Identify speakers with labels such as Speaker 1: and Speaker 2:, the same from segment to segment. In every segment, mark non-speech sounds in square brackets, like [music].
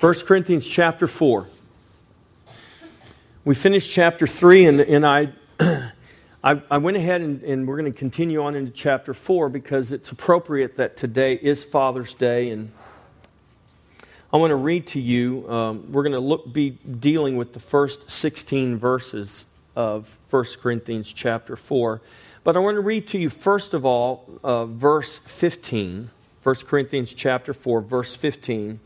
Speaker 1: 1 Corinthians chapter 4. We finished chapter 3, and, and I, [clears throat] I, I, went ahead and, and we're going to continue on into chapter 4 because it's appropriate that today is Father's Day. And I want to read to you, um, we're going to look, be dealing with the first 16 verses of 1 Corinthians chapter 4. But I want to read to you, first of all, uh, verse 15. 1 Corinthians chapter 4, verse 15.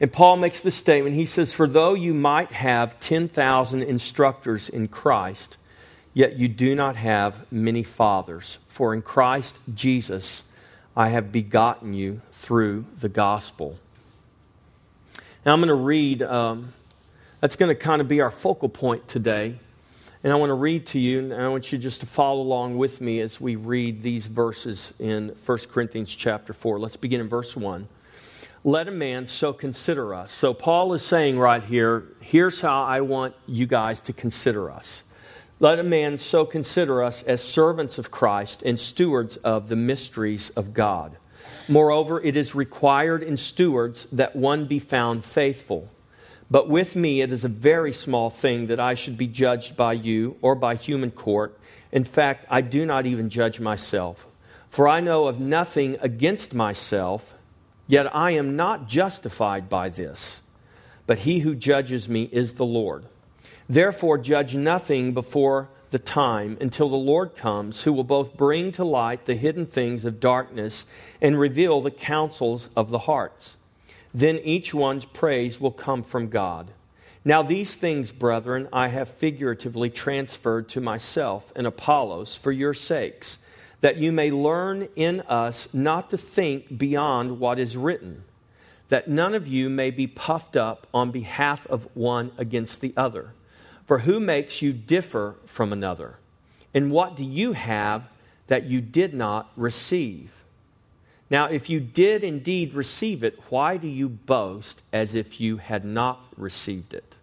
Speaker 1: And Paul makes this statement. He says, For though you might have 10,000 instructors in Christ, yet you do not have many fathers. For in Christ Jesus I have begotten you through the gospel. Now I'm going to read, um, that's going to kind of be our focal point today. And I want to read to you, and I want you just to follow along with me as we read these verses in 1 Corinthians chapter 4. Let's begin in verse 1. Let a man so consider us. So, Paul is saying right here, here's how I want you guys to consider us. Let a man so consider us as servants of Christ and stewards of the mysteries of God. Moreover, it is required in stewards that one be found faithful. But with me, it is a very small thing that I should be judged by you or by human court. In fact, I do not even judge myself. For I know of nothing against myself, yet I am not justified by this. But he who judges me is the Lord. Therefore, judge nothing before the time until the Lord comes, who will both bring to light the hidden things of darkness and reveal the counsels of the hearts then each one's praise will come from God. Now, these things, brethren, I have figuratively transferred to myself and Apollos for your sakes, that you may learn in us not to think beyond what is written, that none of you may be puffed up on behalf of one against the other. For who makes you differ from another? And what do you have that you did not receive? Now, if you did indeed receive it, why do you boast as if you had not received it?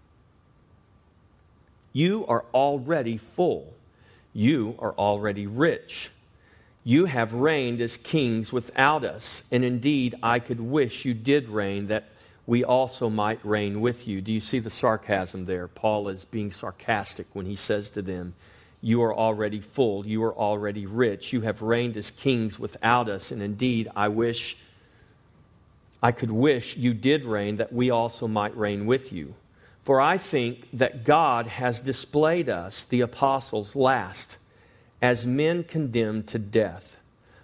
Speaker 1: You are already full. You are already rich. You have reigned as kings without us, and indeed I could wish you did reign that we also might reign with you. Do you see the sarcasm there? Paul is being sarcastic when he says to them, you are already full. You are already rich. You have reigned as kings without us. And indeed, I wish, I could wish you did reign that we also might reign with you. For I think that God has displayed us, the apostles, last, as men condemned to death.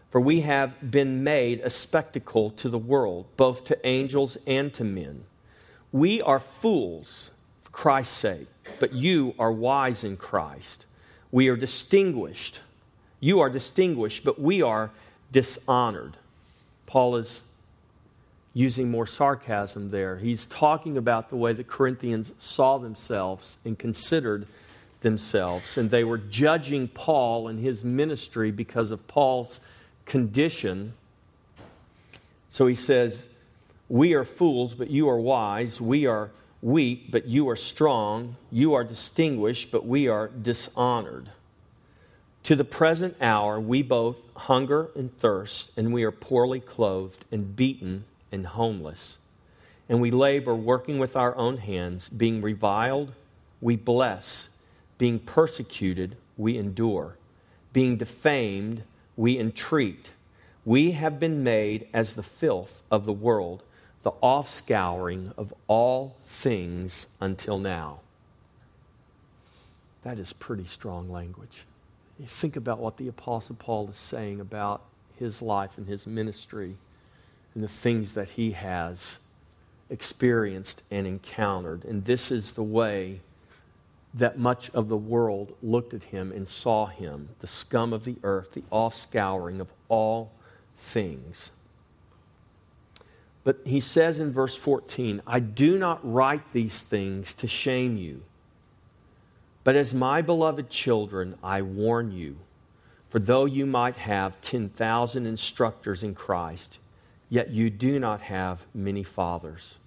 Speaker 1: For we have been made a spectacle to the world, both to angels and to men. We are fools for Christ's sake, but you are wise in Christ. We are distinguished. You are distinguished, but we are dishonored. Paul is using more sarcasm there. He's talking about the way the Corinthians saw themselves and considered themselves. And they were judging Paul and his ministry because of Paul's condition. So he says, We are fools, but you are wise. We are weak, but you are strong. You are distinguished, but we are dishonored. To the present hour, we both hunger and thirst, and we are poorly clothed and beaten and homeless. And we labor, working with our own hands, being reviled, we bless, being persecuted, we endure, being defamed, we entreat. We have been made as the filth of the world the offscouring of all things until now. That is pretty strong language. You think about what the Apostle Paul is saying about his life and his ministry and the things that he has experienced and encountered. And this is the way that much of the world looked at him and saw him the scum of the earth, the offscouring of all things. But he says in verse 14, I do not write these things to shame you, but as my beloved children, I warn you. For though you might have 10,000 instructors in Christ, yet you do not have many fathers.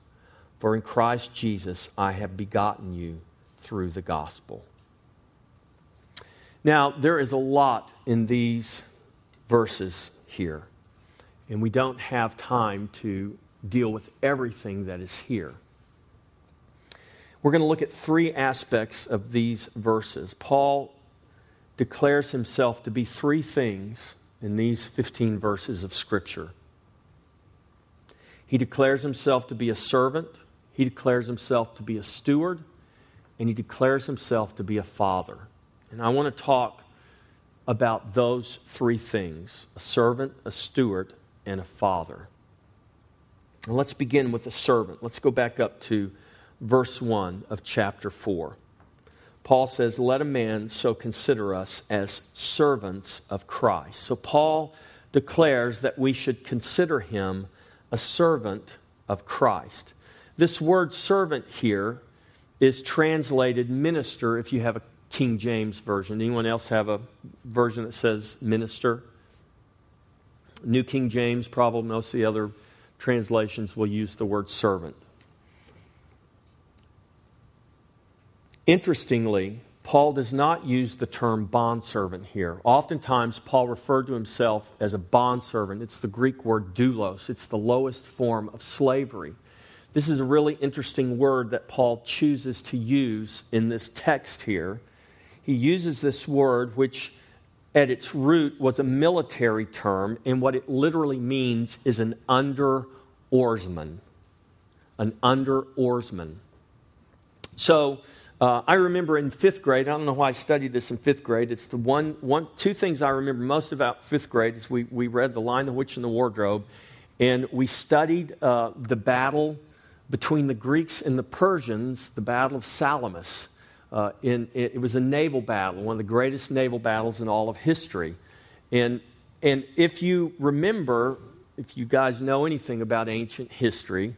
Speaker 1: For in Christ Jesus I have begotten you through the gospel. Now, there is a lot in these verses here, and we don't have time to deal with everything that is here. We're going to look at three aspects of these verses. Paul declares himself to be three things in these 15 verses of Scripture. He declares himself to be a servant, he declares himself to be a steward, and he declares himself to be a father. And I want to talk about those three things a servant, a steward, and a father. And let's begin with the servant. Let's go back up to verse 1 of chapter 4. Paul says, Let a man so consider us as servants of Christ. So Paul declares that we should consider him a servant of Christ. This word servant here is translated minister if you have a King James version. Anyone else have a version that says minister? New King James, probably most of the other translations will use the word servant. Interestingly, Paul does not use the term bondservant here. Oftentimes, Paul referred to himself as a bondservant. It's the Greek word doulos, it's the lowest form of slavery. This is a really interesting word that Paul chooses to use in this text here. He uses this word, which at its root was a military term, and what it literally means is an under oarsman. An under oarsman. So, uh, I remember in fifth grade, I don't know why I studied this in fifth grade. It's the one, one, two things I remember most about fifth grade is we, we read The Lion, the Witch, and the Wardrobe, and we studied uh, the battle between the Greeks and the Persians, the Battle of Salamis. Uh, in, it, it, was a naval battle, one of the greatest naval battles in all of history. And, and if you remember, if you guys know anything about ancient history,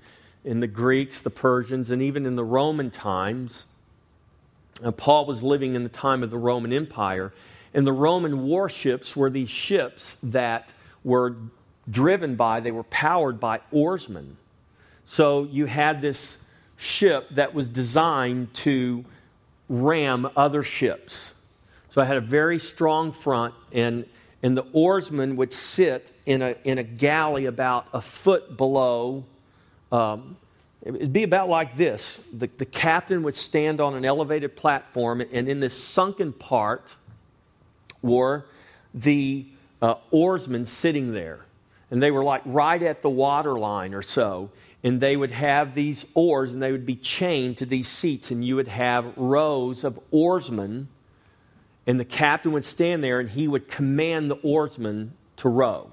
Speaker 1: in the Greeks, the Persians, and even in the Roman times, uh, Paul was living in the time of the Roman Empire, and the Roman warships were these ships that were driven by, they were powered by oarsmen. So you had this ship that was designed to ram other ships. So it had a very strong front, and, and the oarsmen would sit in a, in a galley about a foot below. Um, it'd be about like this the, the captain would stand on an elevated platform, and in this sunken part were the uh, oarsmen sitting there. And they were like right at the water line or so and they would have these oars and they would be chained to these seats and you would have rows of oarsmen and the captain would stand there and he would command the oarsmen to row.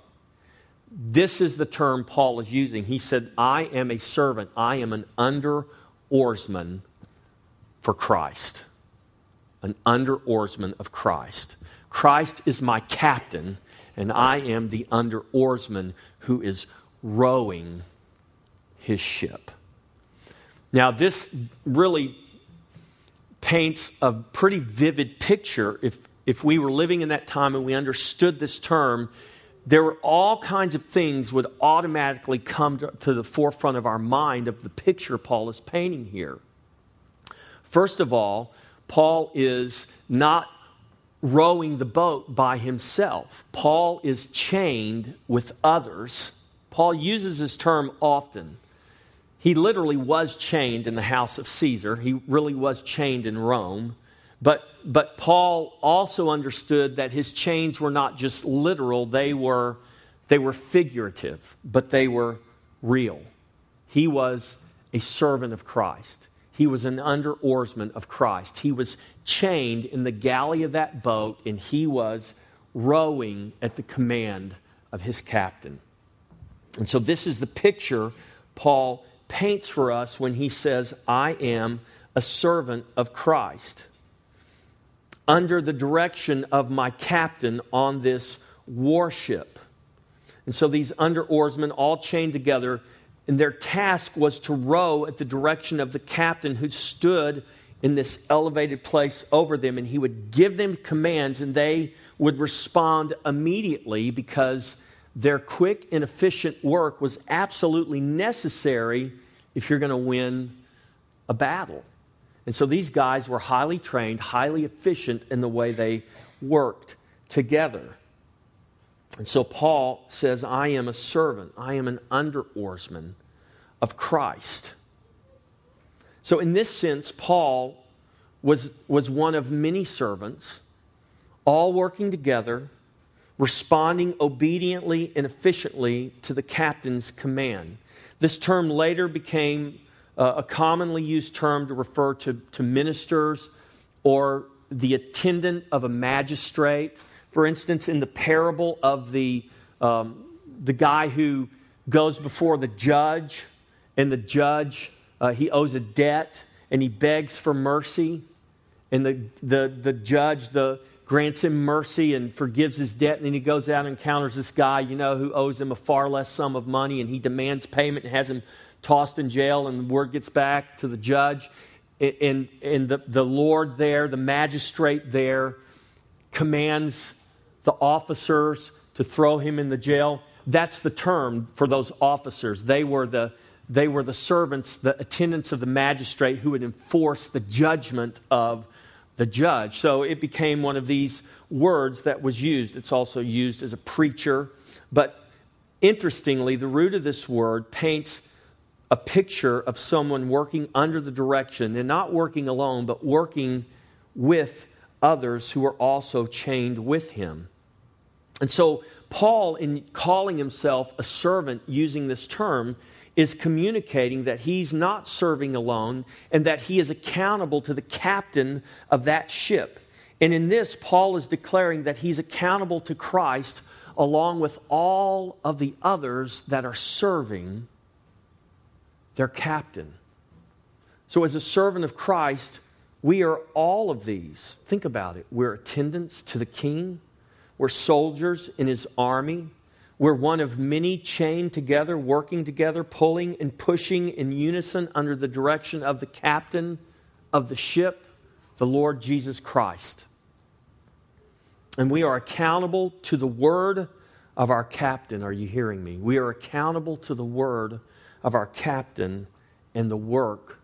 Speaker 1: This is the term paul is using. He said i am a servant. I am an under oarsman for christ. An under oarsman of christ. Christ is my captain and i am the under oarsman who is rowing his ship. Now, this really paints a pretty vivid picture. If, if we were living in that time and we understood this term, there were all kinds of things would automatically come to, to the forefront of our mind of the picture Paul is painting here. First of all, Paul is not rowing the boat by himself. Paul is chained with others. Paul uses this term often. He literally was chained in the house of Caesar. He really was chained in Rome. But, but Paul also understood that his chains were not just literal, they were, they were figurative, but they were real. He was a servant of Christ. He was an under oarsman of Christ. He was chained in the galley of that boat, and he was rowing at the command of his captain. And so, this is the picture Paul paints for us when he says, I am a servant of Christ under the direction of my captain on this warship. And so these under oarsmen all chained together, and their task was to row at the direction of the captain who stood in this elevated place over them, and he would give them commands, and they would respond immediately because their quick and efficient work was absolutely necessary if you're going to win a battle. And so these guys were highly trained, highly efficient in the way they worked together. And so Paul says, I am a servant, I am an under oarsman of Christ. So, in this sense, Paul was, was one of many servants, all working together, responding obediently and efficiently to the captain's command. This term later became uh, a commonly used term to refer to, to ministers or the attendant of a magistrate. For instance, in the parable of the, um, the guy who goes before the judge, and the judge uh, he owes a debt and he begs for mercy. And the, the, the judge the, grants him mercy and forgives his debt. And then he goes out and encounters this guy, you know, who owes him a far less sum of money. And he demands payment and has him tossed in jail. And the word gets back to the judge. And, and the, the Lord there, the magistrate there, commands the officers to throw him in the jail. That's the term for those officers. They were the, they were the servants, the attendants of the magistrate who would enforce the judgment of the judge. So it became one of these words that was used. It's also used as a preacher. But interestingly, the root of this word paints a picture of someone working under the direction and not working alone, but working with others who are also chained with him. And so, Paul, in calling himself a servant using this term, is communicating that he's not serving alone and that he is accountable to the captain of that ship. And in this, Paul is declaring that he's accountable to Christ along with all of the others that are serving their captain. So, as a servant of Christ, we are all of these. Think about it. We're attendants to the king, we're soldiers in his army. We're one of many chained together, working together, pulling and pushing in unison under the direction of the captain of the ship, the Lord Jesus Christ. And we are accountable to the word of our captain. Are you hearing me? We are accountable to the word of our captain and the work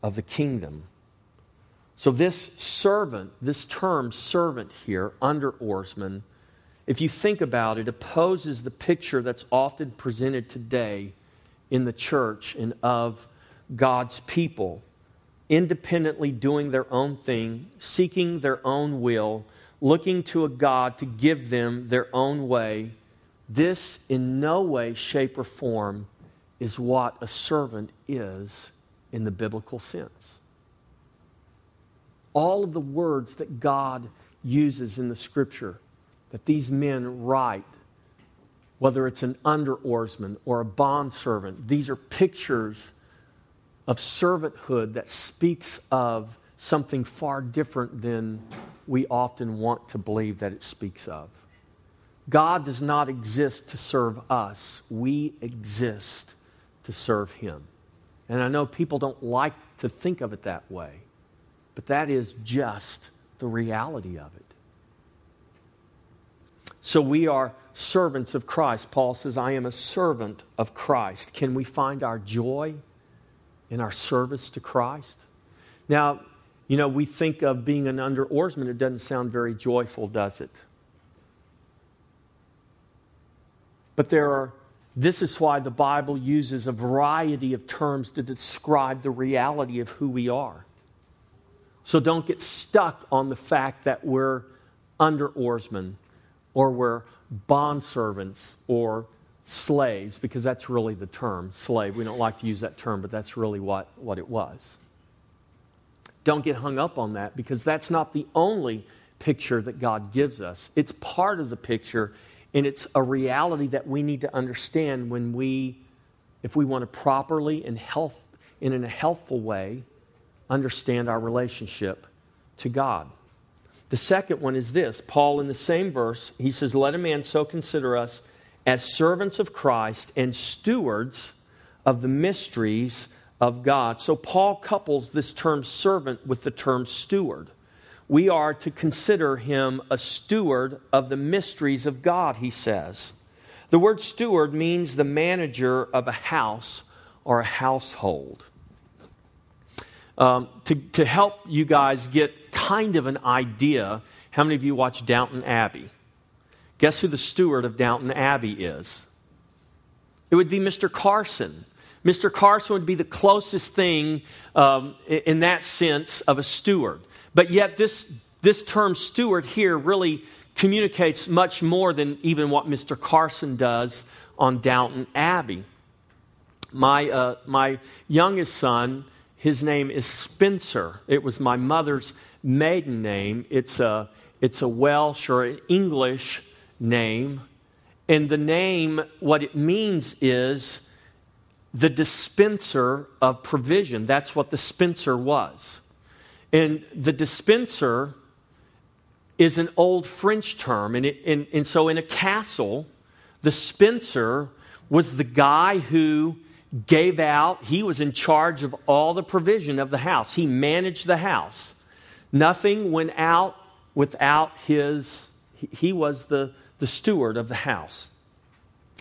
Speaker 1: of the kingdom. So, this servant, this term servant here, under oarsman, if you think about it, opposes the picture that's often presented today in the church and of God's people independently doing their own thing, seeking their own will, looking to a God to give them their own way. This, in no way, shape, or form, is what a servant is in the biblical sense. All of the words that God uses in the scripture that these men write, whether it's an under oarsman or a bondservant, these are pictures of servanthood that speaks of something far different than we often want to believe that it speaks of. God does not exist to serve us, we exist to serve Him. And I know people don't like to think of it that way, but that is just the reality of it. So we are servants of Christ. Paul says, I am a servant of Christ. Can we find our joy in our service to Christ? Now, you know, we think of being an under oarsman, it doesn't sound very joyful, does it? But there are, this is why the Bible uses a variety of terms to describe the reality of who we are. So don't get stuck on the fact that we're under oarsmen or were bondservants or slaves, because that's really the term, slave. We don't like to use that term, but that's really what, what it was. Don't get hung up on that because that's not the only picture that God gives us. It's part of the picture, and it's a reality that we need to understand when we, if we want to properly and health, and in a healthful way, understand our relationship to God. The second one is this Paul, in the same verse, he says, Let a man so consider us as servants of Christ and stewards of the mysteries of God. So Paul couples this term servant with the term steward. We are to consider him a steward of the mysteries of God, he says. The word steward means the manager of a house or a household. Um, to, to help you guys get kind of an idea, how many of you watch Downton Abbey? Guess who the steward of Downton Abbey is? It would be Mr. Carson. Mr. Carson would be the closest thing um, in that sense of a steward. But yet, this, this term steward here really communicates much more than even what Mr. Carson does on Downton Abbey. My, uh, my youngest son, his name is Spencer. It was my mother's maiden name. It's a, it's a Welsh or an English name. And the name, what it means is the dispenser of provision. That's what the Spencer was. And the dispenser is an old French term. And, it, and, and so in a castle, the Spencer was the guy who gave out, he was in charge of all the provision of the house. He managed the house. Nothing went out without his, he was the, the steward of the house.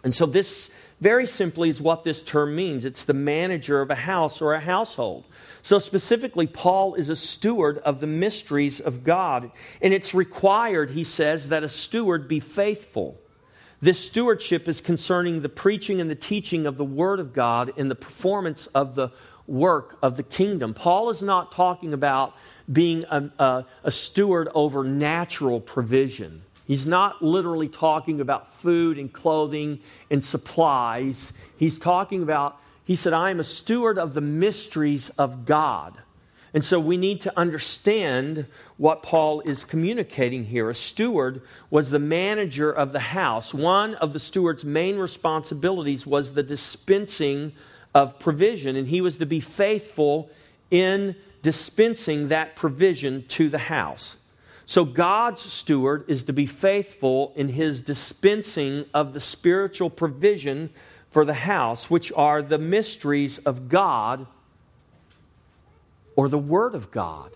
Speaker 1: And so, this very simply is what this term means it's the manager of a house or a household. So, specifically, Paul is a steward of the mysteries of God. And it's required, he says, that a steward be faithful. This stewardship is concerning the preaching and the teaching of the Word of God in the performance of the work of the kingdom. Paul is not talking about being a, a, a, steward over natural provision. He's not literally talking about food and clothing and supplies. He's talking about, he said, I am a steward of the mysteries of God. And so we need to understand what Paul is communicating here. A steward was the manager of the house. One of the steward's main responsibilities was the dispensing of provision, and he was to be faithful in dispensing that provision to the house. So God's steward is to be faithful in his dispensing of the spiritual provision for the house, which are the mysteries of God or the Word of God.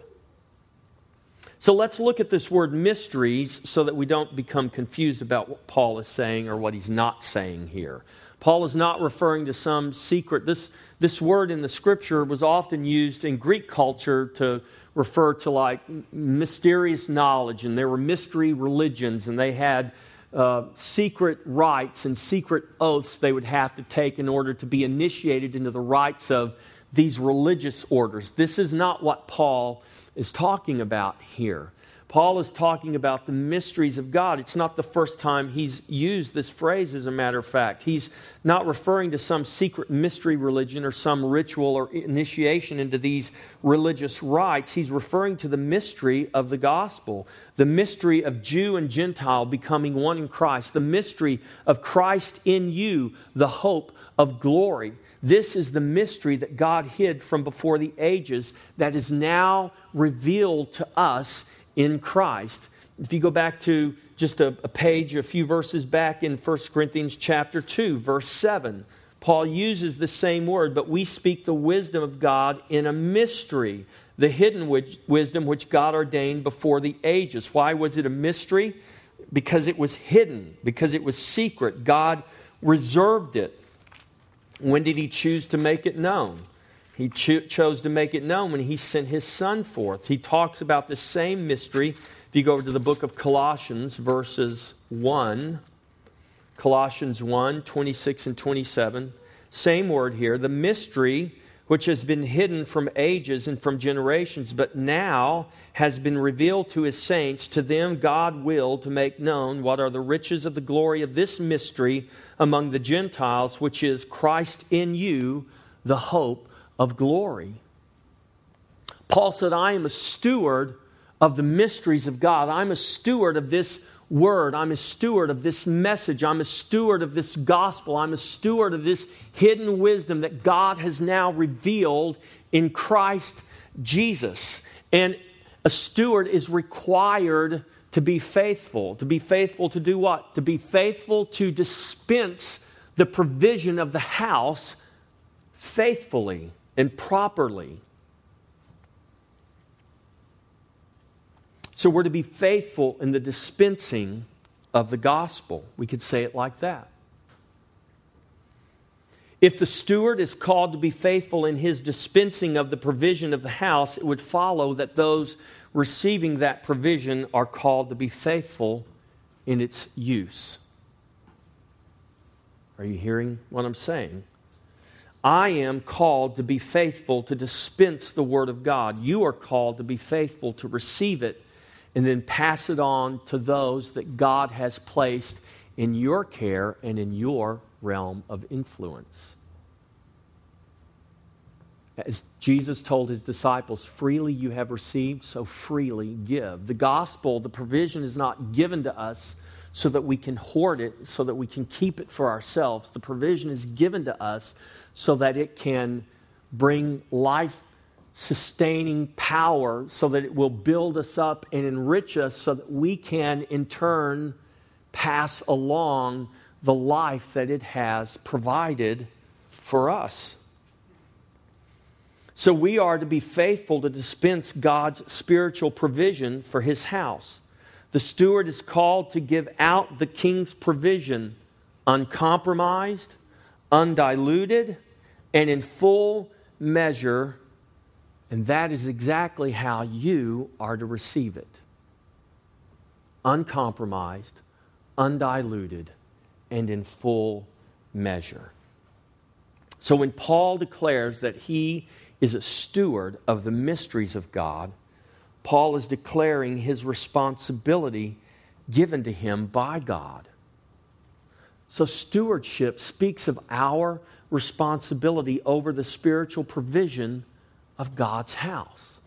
Speaker 1: So let's look at this word mysteries so that we don't become confused about what Paul is saying or what he's not saying here. Paul is not referring to some secret. This, this word in the scripture was often used in Greek culture to refer to like mysterious knowledge, and there were mystery religions, and they had uh, secret rites and secret oaths they would have to take in order to be initiated into the rites of these religious orders. This is not what Paul is talking about here. Paul is talking about the mysteries of God. It's not the first time he's used this phrase, as a matter of fact. He's not referring to some secret mystery religion or some ritual or initiation into these religious rites. He's referring to the mystery of the gospel, the mystery of Jew and Gentile becoming one in Christ, the mystery of Christ in you, the hope of glory. This is the mystery that God hid from before the ages that is now revealed to us in Christ. If you go back to just a, a, page, a few verses back in 1 Corinthians chapter 2, verse 7, Paul uses the same word, but we speak the wisdom of God in a mystery, the hidden wisdom which God ordained before the ages. Why was it a mystery? Because it was hidden, because it was secret. God reserved it. When did he choose to make it known? He cho- chose to make it known when he sent his son forth. He talks about the same mystery. If you go over to the book of Colossians, verses 1, Colossians 1 26 and 27, same word here. The mystery which has been hidden from ages and from generations, but now has been revealed to his saints. To them, God willed to make known what are the riches of the glory of this mystery among the Gentiles, which is Christ in you, the hope of glory. Paul said, I am a steward of the mysteries of God. I'm a steward of this word. I'm a steward of this message. I'm a steward of this gospel. I'm a steward of this hidden wisdom that God has now revealed in Christ Jesus. And a steward is required to be faithful. To be faithful to do what? To be faithful to dispense the provision of the house faithfully and properly. So we're to be faithful in the dispensing of the gospel. We could say it like that. If the steward is called to be faithful in his dispensing of the provision of the house, it would follow that those receiving that provision are called to be faithful in its use. Are you hearing what I'm saying? I am called to be faithful to dispense the Word of God. You are called to be faithful to receive it and then pass it on to those that God has placed in your care and in your realm of influence. As Jesus told his disciples, freely you have received, so freely give. The gospel, the provision is not given to us so that we can hoard it, so that we can keep it for ourselves. The provision is given to us so that it can bring life sustaining power, so that it will build us up and enrich us, so that we can in turn pass along the life that it has provided for us. So we are to be faithful to dispense God's spiritual provision for his house. The steward is called to give out the king's provision uncompromised, undiluted, and in full measure. And that is exactly how you are to receive it uncompromised, undiluted, and in full measure. So when Paul declares that he is a steward of the mysteries of God, Paul is declaring his responsibility given to him by God. So, stewardship speaks of our responsibility over the spiritual provision of God's house.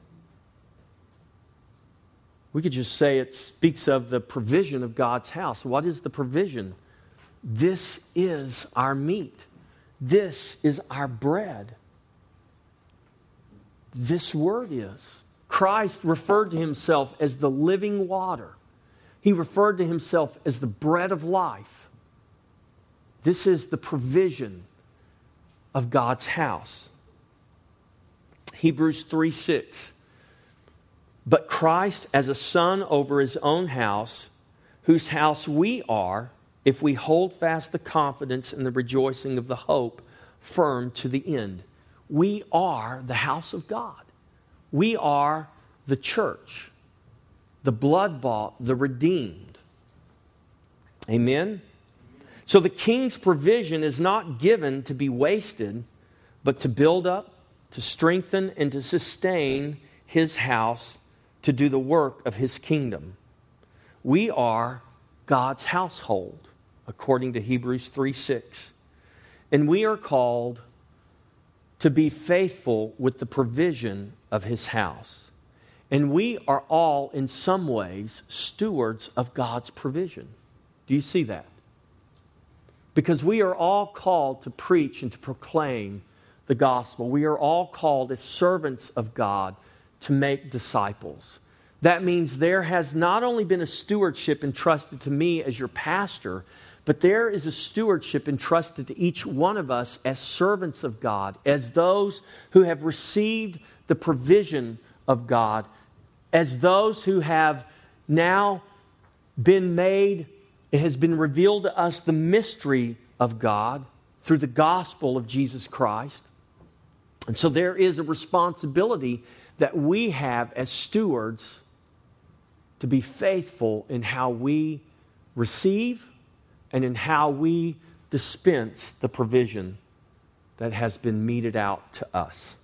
Speaker 1: We could just say it speaks of the provision of God's house. What is the provision? This is our meat, this is our bread. This word is. Christ referred to himself as the living water. He referred to himself as the bread of life. This is the provision of God's house. Hebrews 3 6. But Christ as a son over his own house, whose house we are, if we hold fast the confidence and the rejoicing of the hope firm to the end. We are the house of God. We are the church, the blood bought, the redeemed. Amen? So the king's provision is not given to be wasted, but to build up, to strengthen, and to sustain his house to do the work of his kingdom. We are God's household, according to Hebrews 3 6. And we are called to be faithful with the provision of his house. And we are all, in some ways, stewards of God's provision. Do you see that? Because we are all called to preach and to proclaim the gospel. We are all called as servants of God to make disciples. That means there has not only been a stewardship entrusted to me as your pastor, but there is a stewardship entrusted to each one of us as servants of God, as those who have received the provision of God, as those who have now been made, it has been revealed to us the mystery of God through the gospel of Jesus Christ. And so there is a responsibility that we have as stewards to be faithful in how we receive and in how we dispense the provision that has been meted out to us.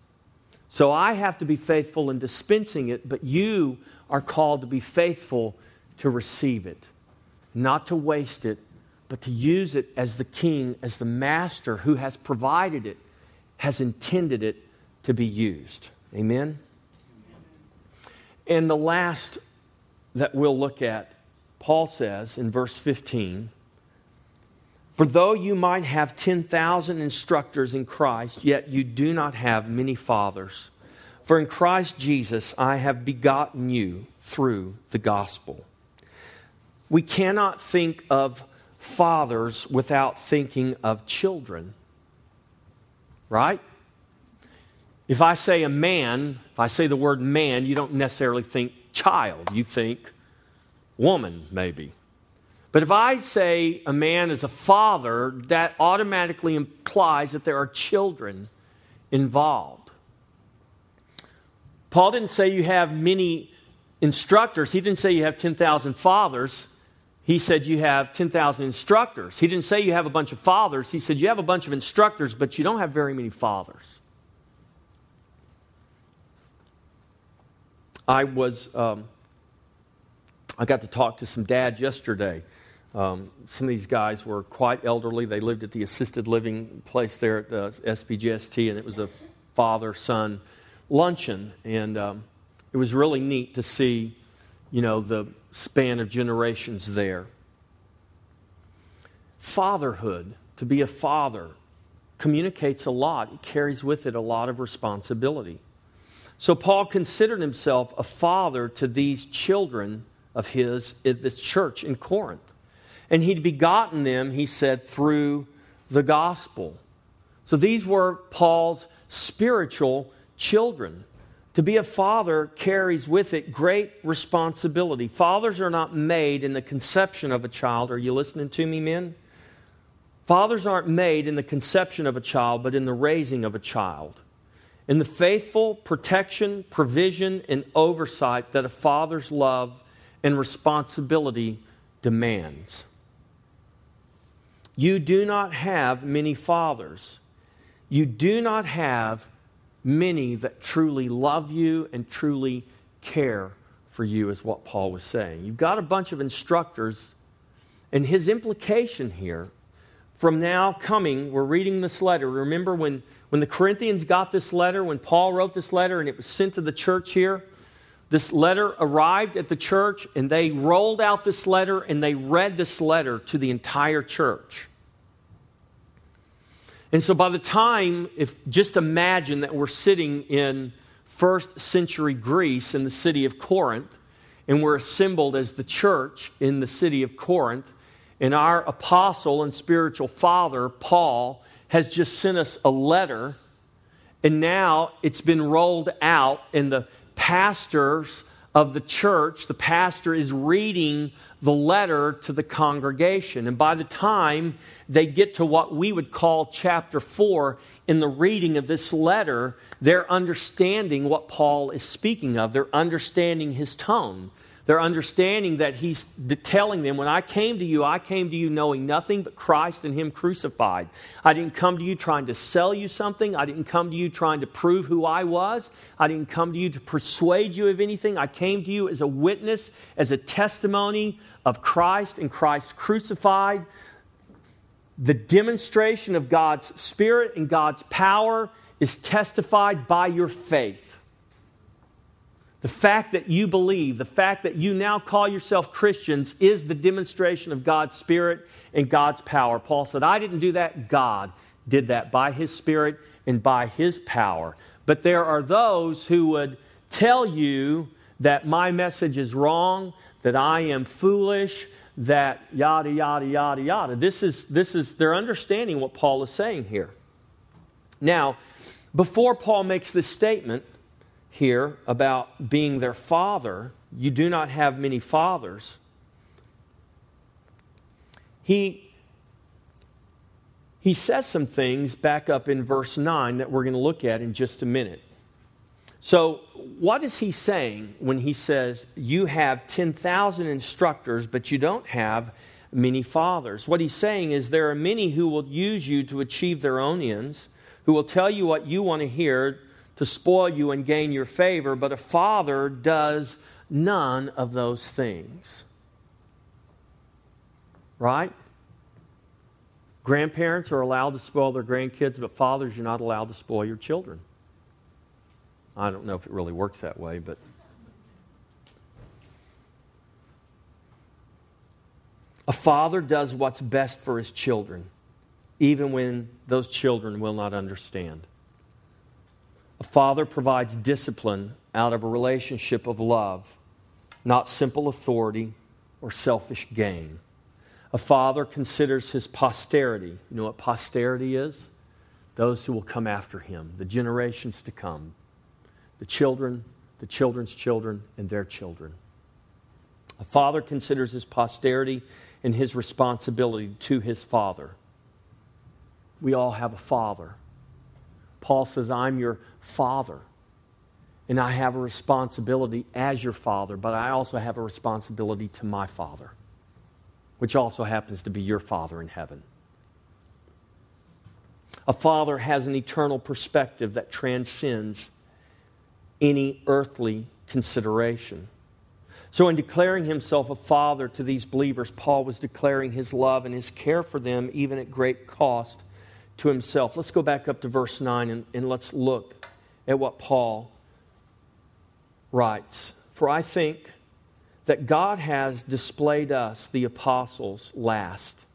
Speaker 1: So I have to be faithful in dispensing it, but you are called to be faithful to receive it, not to waste it, but to use it as the king, as the master who has provided it, has intended it to be used. Amen? And the last that we'll look at, Paul says in verse 15, for though you might have 10,000 instructors in Christ, yet you do not have many fathers. For in Christ Jesus I have begotten you through the gospel. We cannot think of fathers without thinking of children, right? If I say a man, if I say the word man, you don't necessarily think child, you think woman, maybe. But if I say a man is a father, that automatically implies that there are children involved. Paul didn't say you have many instructors, he didn't say you have 10,000 fathers. He said you have 10,000 instructors. He didn't say you have a bunch of fathers. He said you have a bunch of instructors, but you don't have very many fathers. I was, um, I got to talk to some dads yesterday. Um, some of these guys were quite elderly. They lived at the assisted living place there at the SBGST, and it was a father son luncheon. And um, it was really neat to see, you know, the span of generations there. Fatherhood, to be a father, communicates a lot, it carries with it a lot of responsibility. So Paul considered himself a father to these children of his at this church in Corinth. And he'd begotten them, he said, through the gospel. So these were Paul's spiritual children. To be a father carries with it great responsibility. Fathers are not made in the conception of a child. Are you listening to me, men? Fathers aren't made in the conception of a child, but in the raising of a child. In the faithful protection, provision, and oversight that a father's love and responsibility demands. You do not have many fathers. You do not have many that truly love you and truly care for you, is what Paul was saying. You've got a bunch of instructors, and his implication here from now coming, we're reading this letter. Remember when, when the Corinthians got this letter, when Paul wrote this letter and it was sent to the church here? This letter arrived at the church and they rolled out this letter and they read this letter to the entire church. And so by the time, if just imagine that we're sitting in first century Greece in the city of Corinth, and we're assembled as the church in the city of Corinth, and our apostle and spiritual father, Paul, has just sent us a letter, and now it's been rolled out, and the pastors of the church, the pastor is reading the letter to the congregation. And by the time they get to what we would call chapter 4 in the reading of this letter, they're understanding what Paul is speaking of. They're understanding his tone. They're understanding that he's telling them, when I came to you, I came to you knowing nothing but Christ and Him crucified. I didn't come to you trying to sell you something. I didn't come to you trying to prove who I was. I didn't come to you to persuade you of anything. I came to you as a witness, as a testimony of Christ and Christ crucified. The demonstration of God's Spirit and God's power is testified by your faith. The fact that you believe, the fact that you now call yourself Christians, is the demonstration of God's Spirit and God's power. Paul said, I didn't do that. God did that by His Spirit and by His power. But there are those who would tell you that my message is wrong, that I am foolish, that yada, yada, yada, yada. This is, this is, they're understanding what Paul is saying here. Now, before Paul makes this statement, here about being their father. You do not have many fathers. He, he says some things back up in verse 9 that we're going to look at in just a minute. So, what is he saying when he says, You have 10,000 instructors, but you don't have many fathers? What he's saying is, There are many who will use you to achieve their own ends, who will tell you what you want to hear to spoil you and gain your favor, but a father does none of those things. Right? Grandparents are allowed to spoil their grandkids, but fathers, you're not allowed to spoil your children. I don't know if it really works that way, but. A father does what's best for his children, even when those children will not understand. A father provides discipline out of a relationship of love, not simple authority or selfish gain. A father considers his posterity. You know what posterity is? Those who will come after him, the generations to come, the children, the children's children, and their children. A father considers his posterity and his responsibility to his father. We all have a father. Paul says, I'm your father. And I have a responsibility as your father, but I also have a responsibility to my father. which also happens to be your Father in heaven. A father has an eternal perspective that transcends any earthly consideration. So, in declaring himself a father to these believers, Paul was declaring his love and his care for them, even at great cost to himself. Let's go back up to verse 9 and, and let's look at what Paul writes. For I think that God has displayed us, the apostles, last,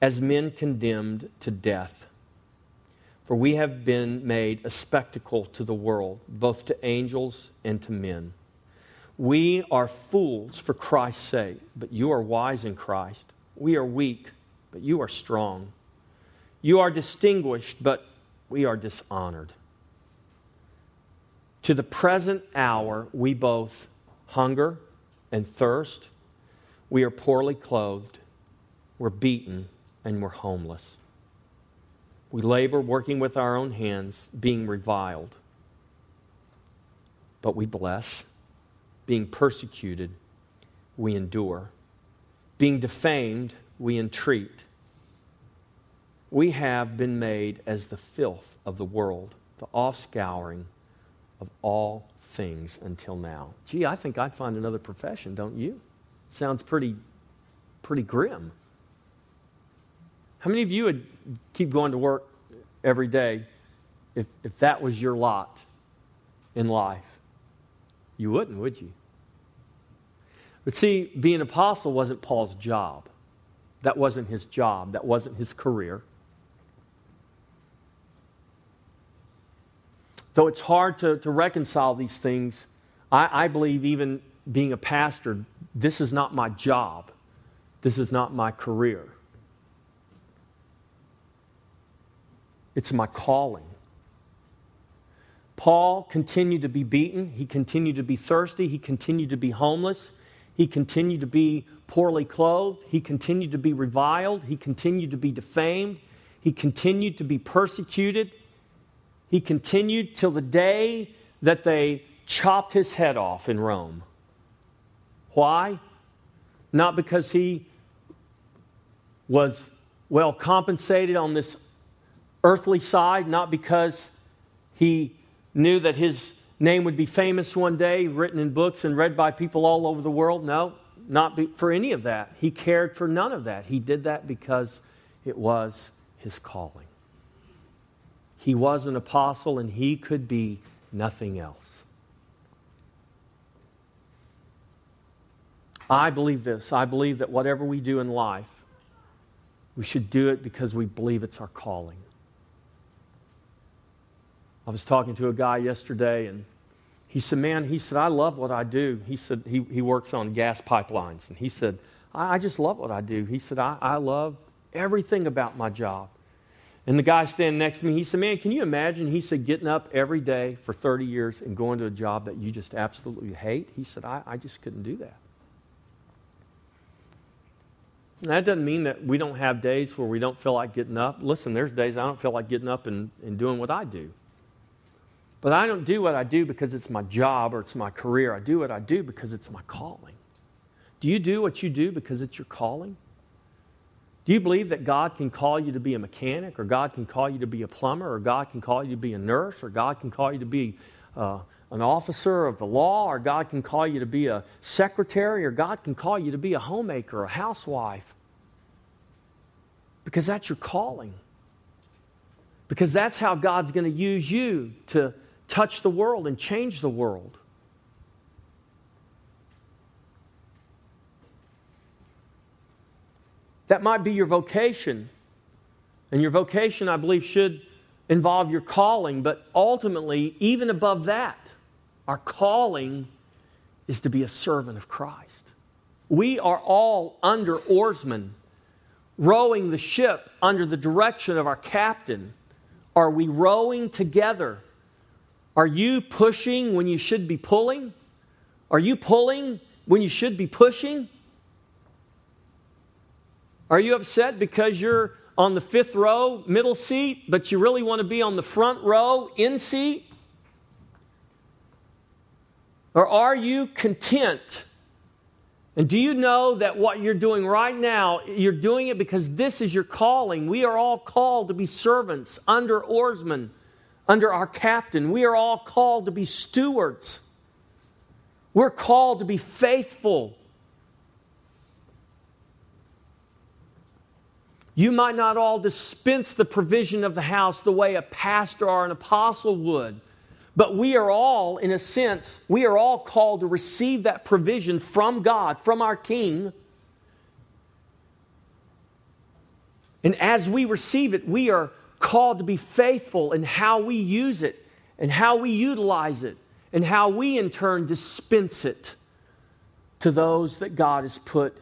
Speaker 1: as men condemned to death for we have been made a spectacle to the world, both to angels and to men. We are fools for Christ's sake, but you are wise in Christ. We are weak, but you are strong. You are distinguished, but we are dishonored. To the present hour, we both hunger and thirst. We are poorly clothed, we're beaten, and we're homeless. We labor working with our own hands, being reviled. But we bless. Being persecuted, we endure. Being defamed, we entreat. We have been made as the filth of the world, the offscouring of all things until now. Gee, I think I'd find another profession, don't you? Sounds pretty, pretty grim. How many of you would keep going to work every day if, if that was your lot in life? You wouldn't, would you? But see, being an apostle wasn't Paul's job. That wasn't his job. That wasn't his career. Though it's hard to, to reconcile these things, I, I believe even being a pastor, this is not my job. This is not my career. It's my calling. Paul continued to be beaten. He continued to be thirsty. He continued to be homeless. He continued to be poorly clothed. He continued to be reviled. He continued to be defamed. He continued to be persecuted. He continued till the day that they chopped his head off in Rome. Why? Not because he was well compensated on this earthly side, not because he knew that his name would be famous one day, written in books and read by people all over the world. No, not for any of that. He cared for none of that. He did that because it was his calling. He was an apostle and he could be nothing else. I believe this. I believe that whatever we do in life, we should do it because we believe it's our calling. I was talking to a guy yesterday, and he said, Man, he said, I love what I do. He said, he, he works on gas pipelines. And he said, I, I just love what I do. He said, I, I love everything about my job. And the guy standing next to me, he said, Man, can you imagine? He said, getting up every day for 30 years and going to a job that you just absolutely hate? He said, I, I just couldn't do that. And that doesn't mean that we don't have days where we don't feel like getting up. Listen, there's days I don't feel like getting up and, and doing what I do. But I don't do what I do because it's my job or it's my career. I do what I do because it's my calling. Do you do what you do because it's your calling? Do you believe that God can call you to be a mechanic, or God can call you to be a plumber, or God can call you to be a nurse, or God can call you to be uh, an officer of the law, or God can call you to be a secretary, or God can call you to be a homemaker, a housewife? Because that's your calling. Because that's how God's going to use you to touch the world and change the world. That might be your vocation. And your vocation, I believe, should involve your calling. But ultimately, even above that, our calling is to be a servant of Christ. We are all under oarsmen, rowing the ship under the direction of our captain. Are we rowing together are you pushing when you should be pulling? Are you pulling when you should be pushing? Are you upset because you're on the fifth row, middle seat, but you really want to be on the front row, in seat? Or are you content And do you know that what you're doing right now, you're doing it because this is your calling? We are all called to be servants under oarsmen, under our captain. We are all called to be stewards. We're called to be faithful. You might not all dispense the provision of the house the way a pastor or an apostle would. But we are all, in a sense, we are all called to receive that provision from God, from our King. And as we receive it, we are called to be faithful in how we use it and how we utilize it and how we, in turn, dispense it to those that God has put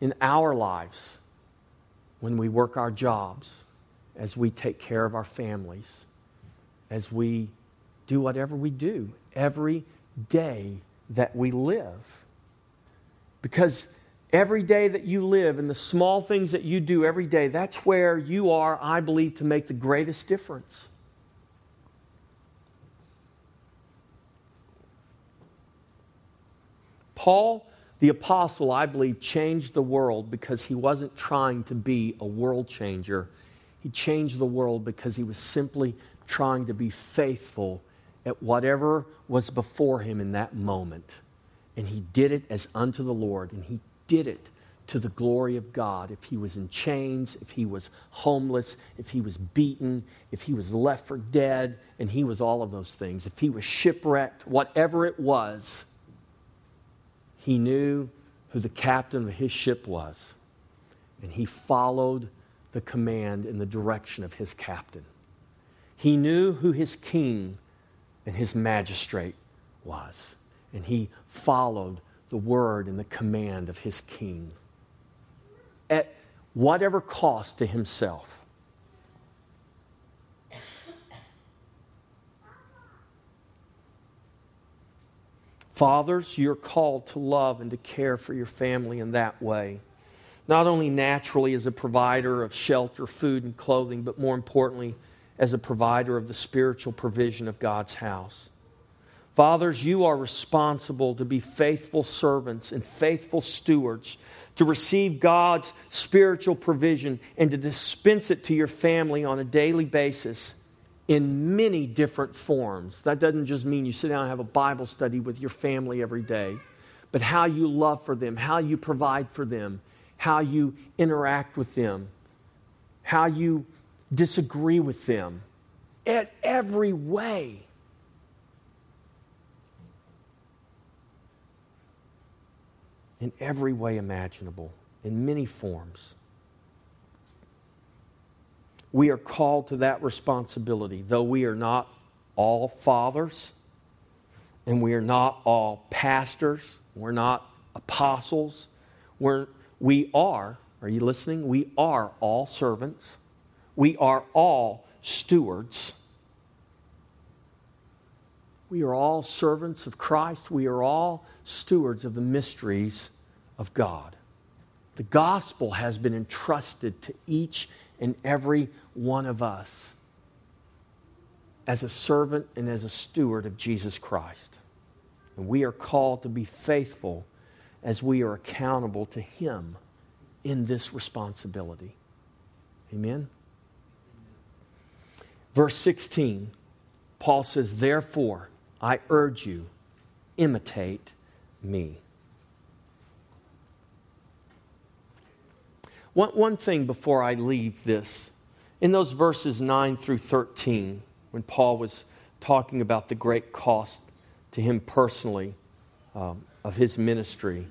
Speaker 1: in our lives when we work our jobs, as we take care of our families, as we do whatever we do every day that we live. Because every day that you live and the small things that you do every day, that's where you are, I believe, to make the greatest difference. Paul, the apostle, I believe, changed the world because he wasn't trying to be a world changer. He changed the world because he was simply trying to be faithful at whatever was before him in that moment. And he did it as unto the Lord, and he did it to the glory of God. If he was in chains, if he was homeless, if he was beaten, if he was left for dead, and he was all of those things, if he was shipwrecked, whatever it was, he knew who the captain of his ship was. And he followed the command in the direction of his captain. He knew who his king and his magistrate was. And he followed the word and the command of his king at whatever cost to himself. Fathers, you're called to love and to care for your family in that way. Not only naturally as a provider of shelter, food, and clothing, but more importantly, as a provider of the spiritual provision of God's house. Fathers, you are responsible to be faithful servants and faithful stewards, to receive God's spiritual provision and to dispense it to your family on a daily basis in many different forms. That doesn't just mean you sit down and have a Bible study with your family every day, but how you love for them, how you provide for them, how you interact with them, how you disagree with them at every way. In every way imaginable, in many forms. We are called to that responsibility, though we are not all fathers and we are not all pastors, we're not apostles, we're, we are, are you listening? We are all servants we are all stewards. We are all servants of Christ. We are all stewards of the mysteries of God. The gospel has been entrusted to each and every one of us as a servant and as a steward of Jesus Christ. And we are called to be faithful as we are accountable to Him in this responsibility. Amen. Verse 16, Paul says, Therefore, I urge you, imitate me. One, one thing before I leave this, in those verses 9 through 13, when Paul was talking about the great cost to him personally um, of his ministry,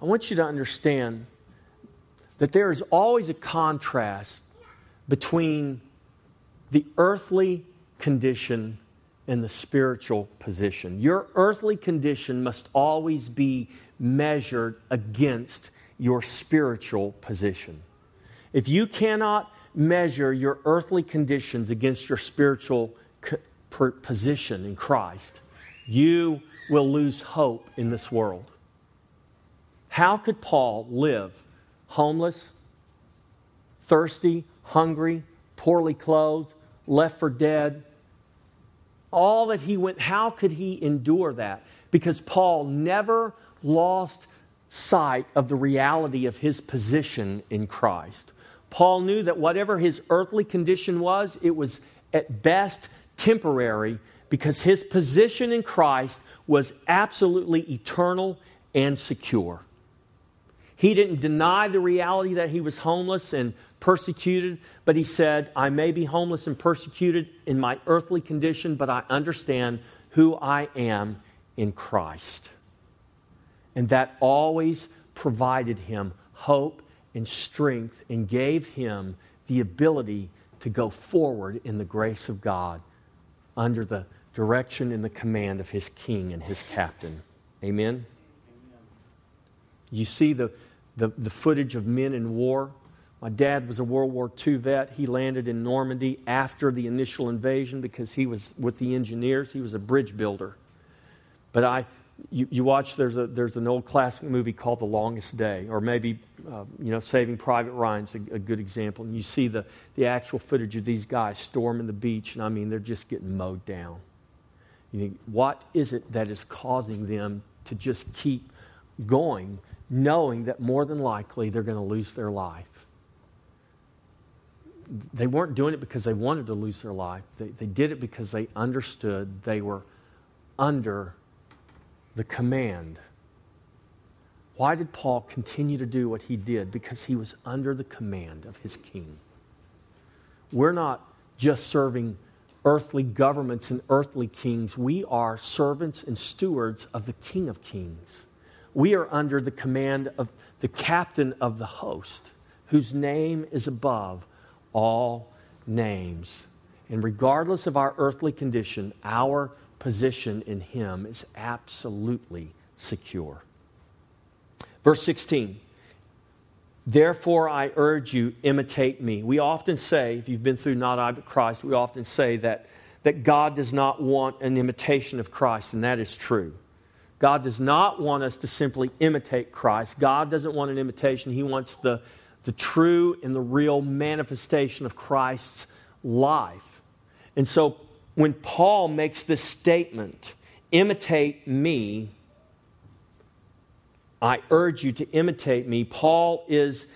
Speaker 1: I want you to understand that there is always a contrast between the earthly condition and the spiritual position. Your earthly condition must always be measured against your spiritual position. If you cannot measure your earthly conditions against your spiritual position in Christ, you will lose hope in this world. How could Paul live homeless, thirsty, hungry, poorly clothed, left for dead. All that he went, how could he endure that? Because Paul never lost sight of the reality of his position in Christ. Paul knew that whatever his earthly condition was, it was at best temporary because his position in Christ was absolutely eternal and secure. He didn't deny the reality that he was homeless and persecuted, but he said, I may be homeless and persecuted in my earthly condition, but I understand who I am in Christ. And that always provided him hope and strength and gave him the ability to go forward in the grace of God under the direction and the command of his king and his captain. Amen? You see the, the, the footage of men in war. My dad was a World War II vet. He landed in Normandy after the initial invasion because he was with the engineers. He was a bridge builder. But I, you, you watch, there's, a, there's an old classic movie called The Longest Day, or maybe, uh, you know, Saving Private Ryan's a, a good example. And you see the, the actual footage of these guys storming the beach, and I mean, they're just getting mowed down. You think, what is it that is causing them to just keep going, knowing that more than likely they're going to lose their life? They weren't doing it because they wanted to lose their life. They, they did it because they understood they were under the command. Why did Paul continue to do what he did? Because he was under the command of his king. We're not just serving earthly governments and earthly kings, we are servants and stewards of the King of Kings. We are under the command of the captain of the host, whose name is above all names. And regardless of our earthly condition, our position in Him is absolutely secure. Verse 16 Therefore, I urge you, imitate me. We often say, if you've been through Not I But Christ, we often say that, that God does not want an imitation of Christ, and that is true. God does not want us to simply imitate Christ. God doesn't want an imitation. He wants the, the true and the real manifestation of Christ's life. And so when Paul makes this statement, imitate me, I urge you to imitate me, Paul is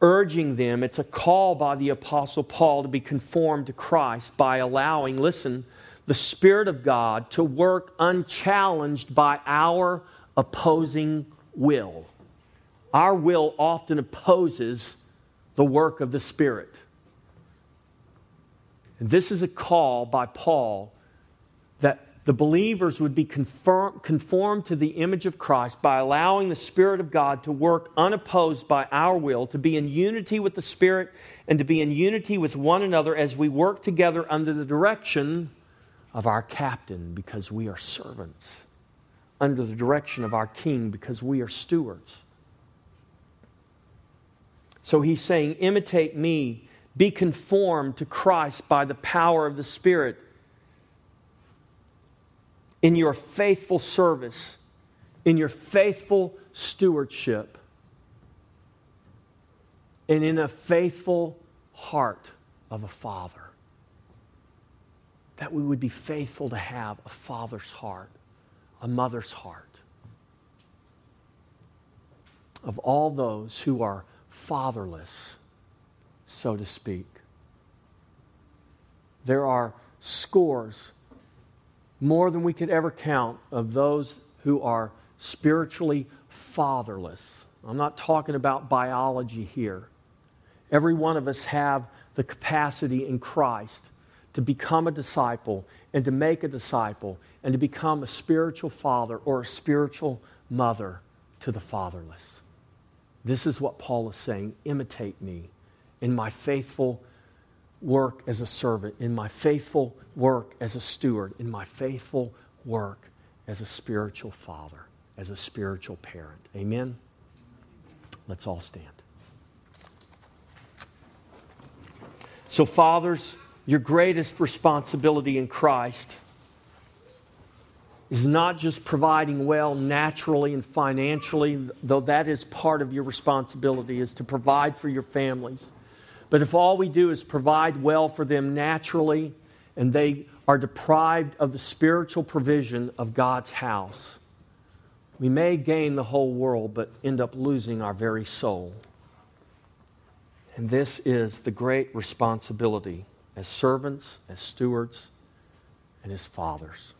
Speaker 1: urging them, it's a call by the Apostle Paul to be conformed to Christ by allowing, listen, the Spirit of God to work unchallenged by our opposing will. Our will often opposes the work of the Spirit. And this is a call by Paul that the believers would be conform, conformed to the image of Christ by allowing the Spirit of God to work unopposed by our will, to be in unity with the Spirit and to be in unity with one another as we work together under the direction of our captain because we are servants, under the direction of our king because we are stewards. So he's saying, Imitate me be conformed to Christ by the power of the Spirit in your faithful service, in your faithful stewardship, and in a faithful heart of a father. That we would be faithful to have a father's heart, a mother's heart. Of all those who are fatherless so to speak. There are scores, more than we could ever count, of those who are spiritually fatherless. I'm not talking about biology here. Every one of us have the capacity in Christ to become a disciple and to make a disciple and to become a spiritual father or a spiritual mother to the fatherless. This is what Paul is saying imitate me in my faithful work as a servant, in my faithful work as a steward, in my faithful work as a spiritual father, as a spiritual parent. Amen? Let's all stand. So, fathers, your greatest responsibility in Christ is not just providing well naturally and financially, though that is part of your responsibility, is to provide for your families. But if all we do is provide well for them naturally and they are deprived of the spiritual provision of God's house, We may gain the whole world, but end up losing our very soul. And this is the great responsibility as servants, as stewards, and as fathers.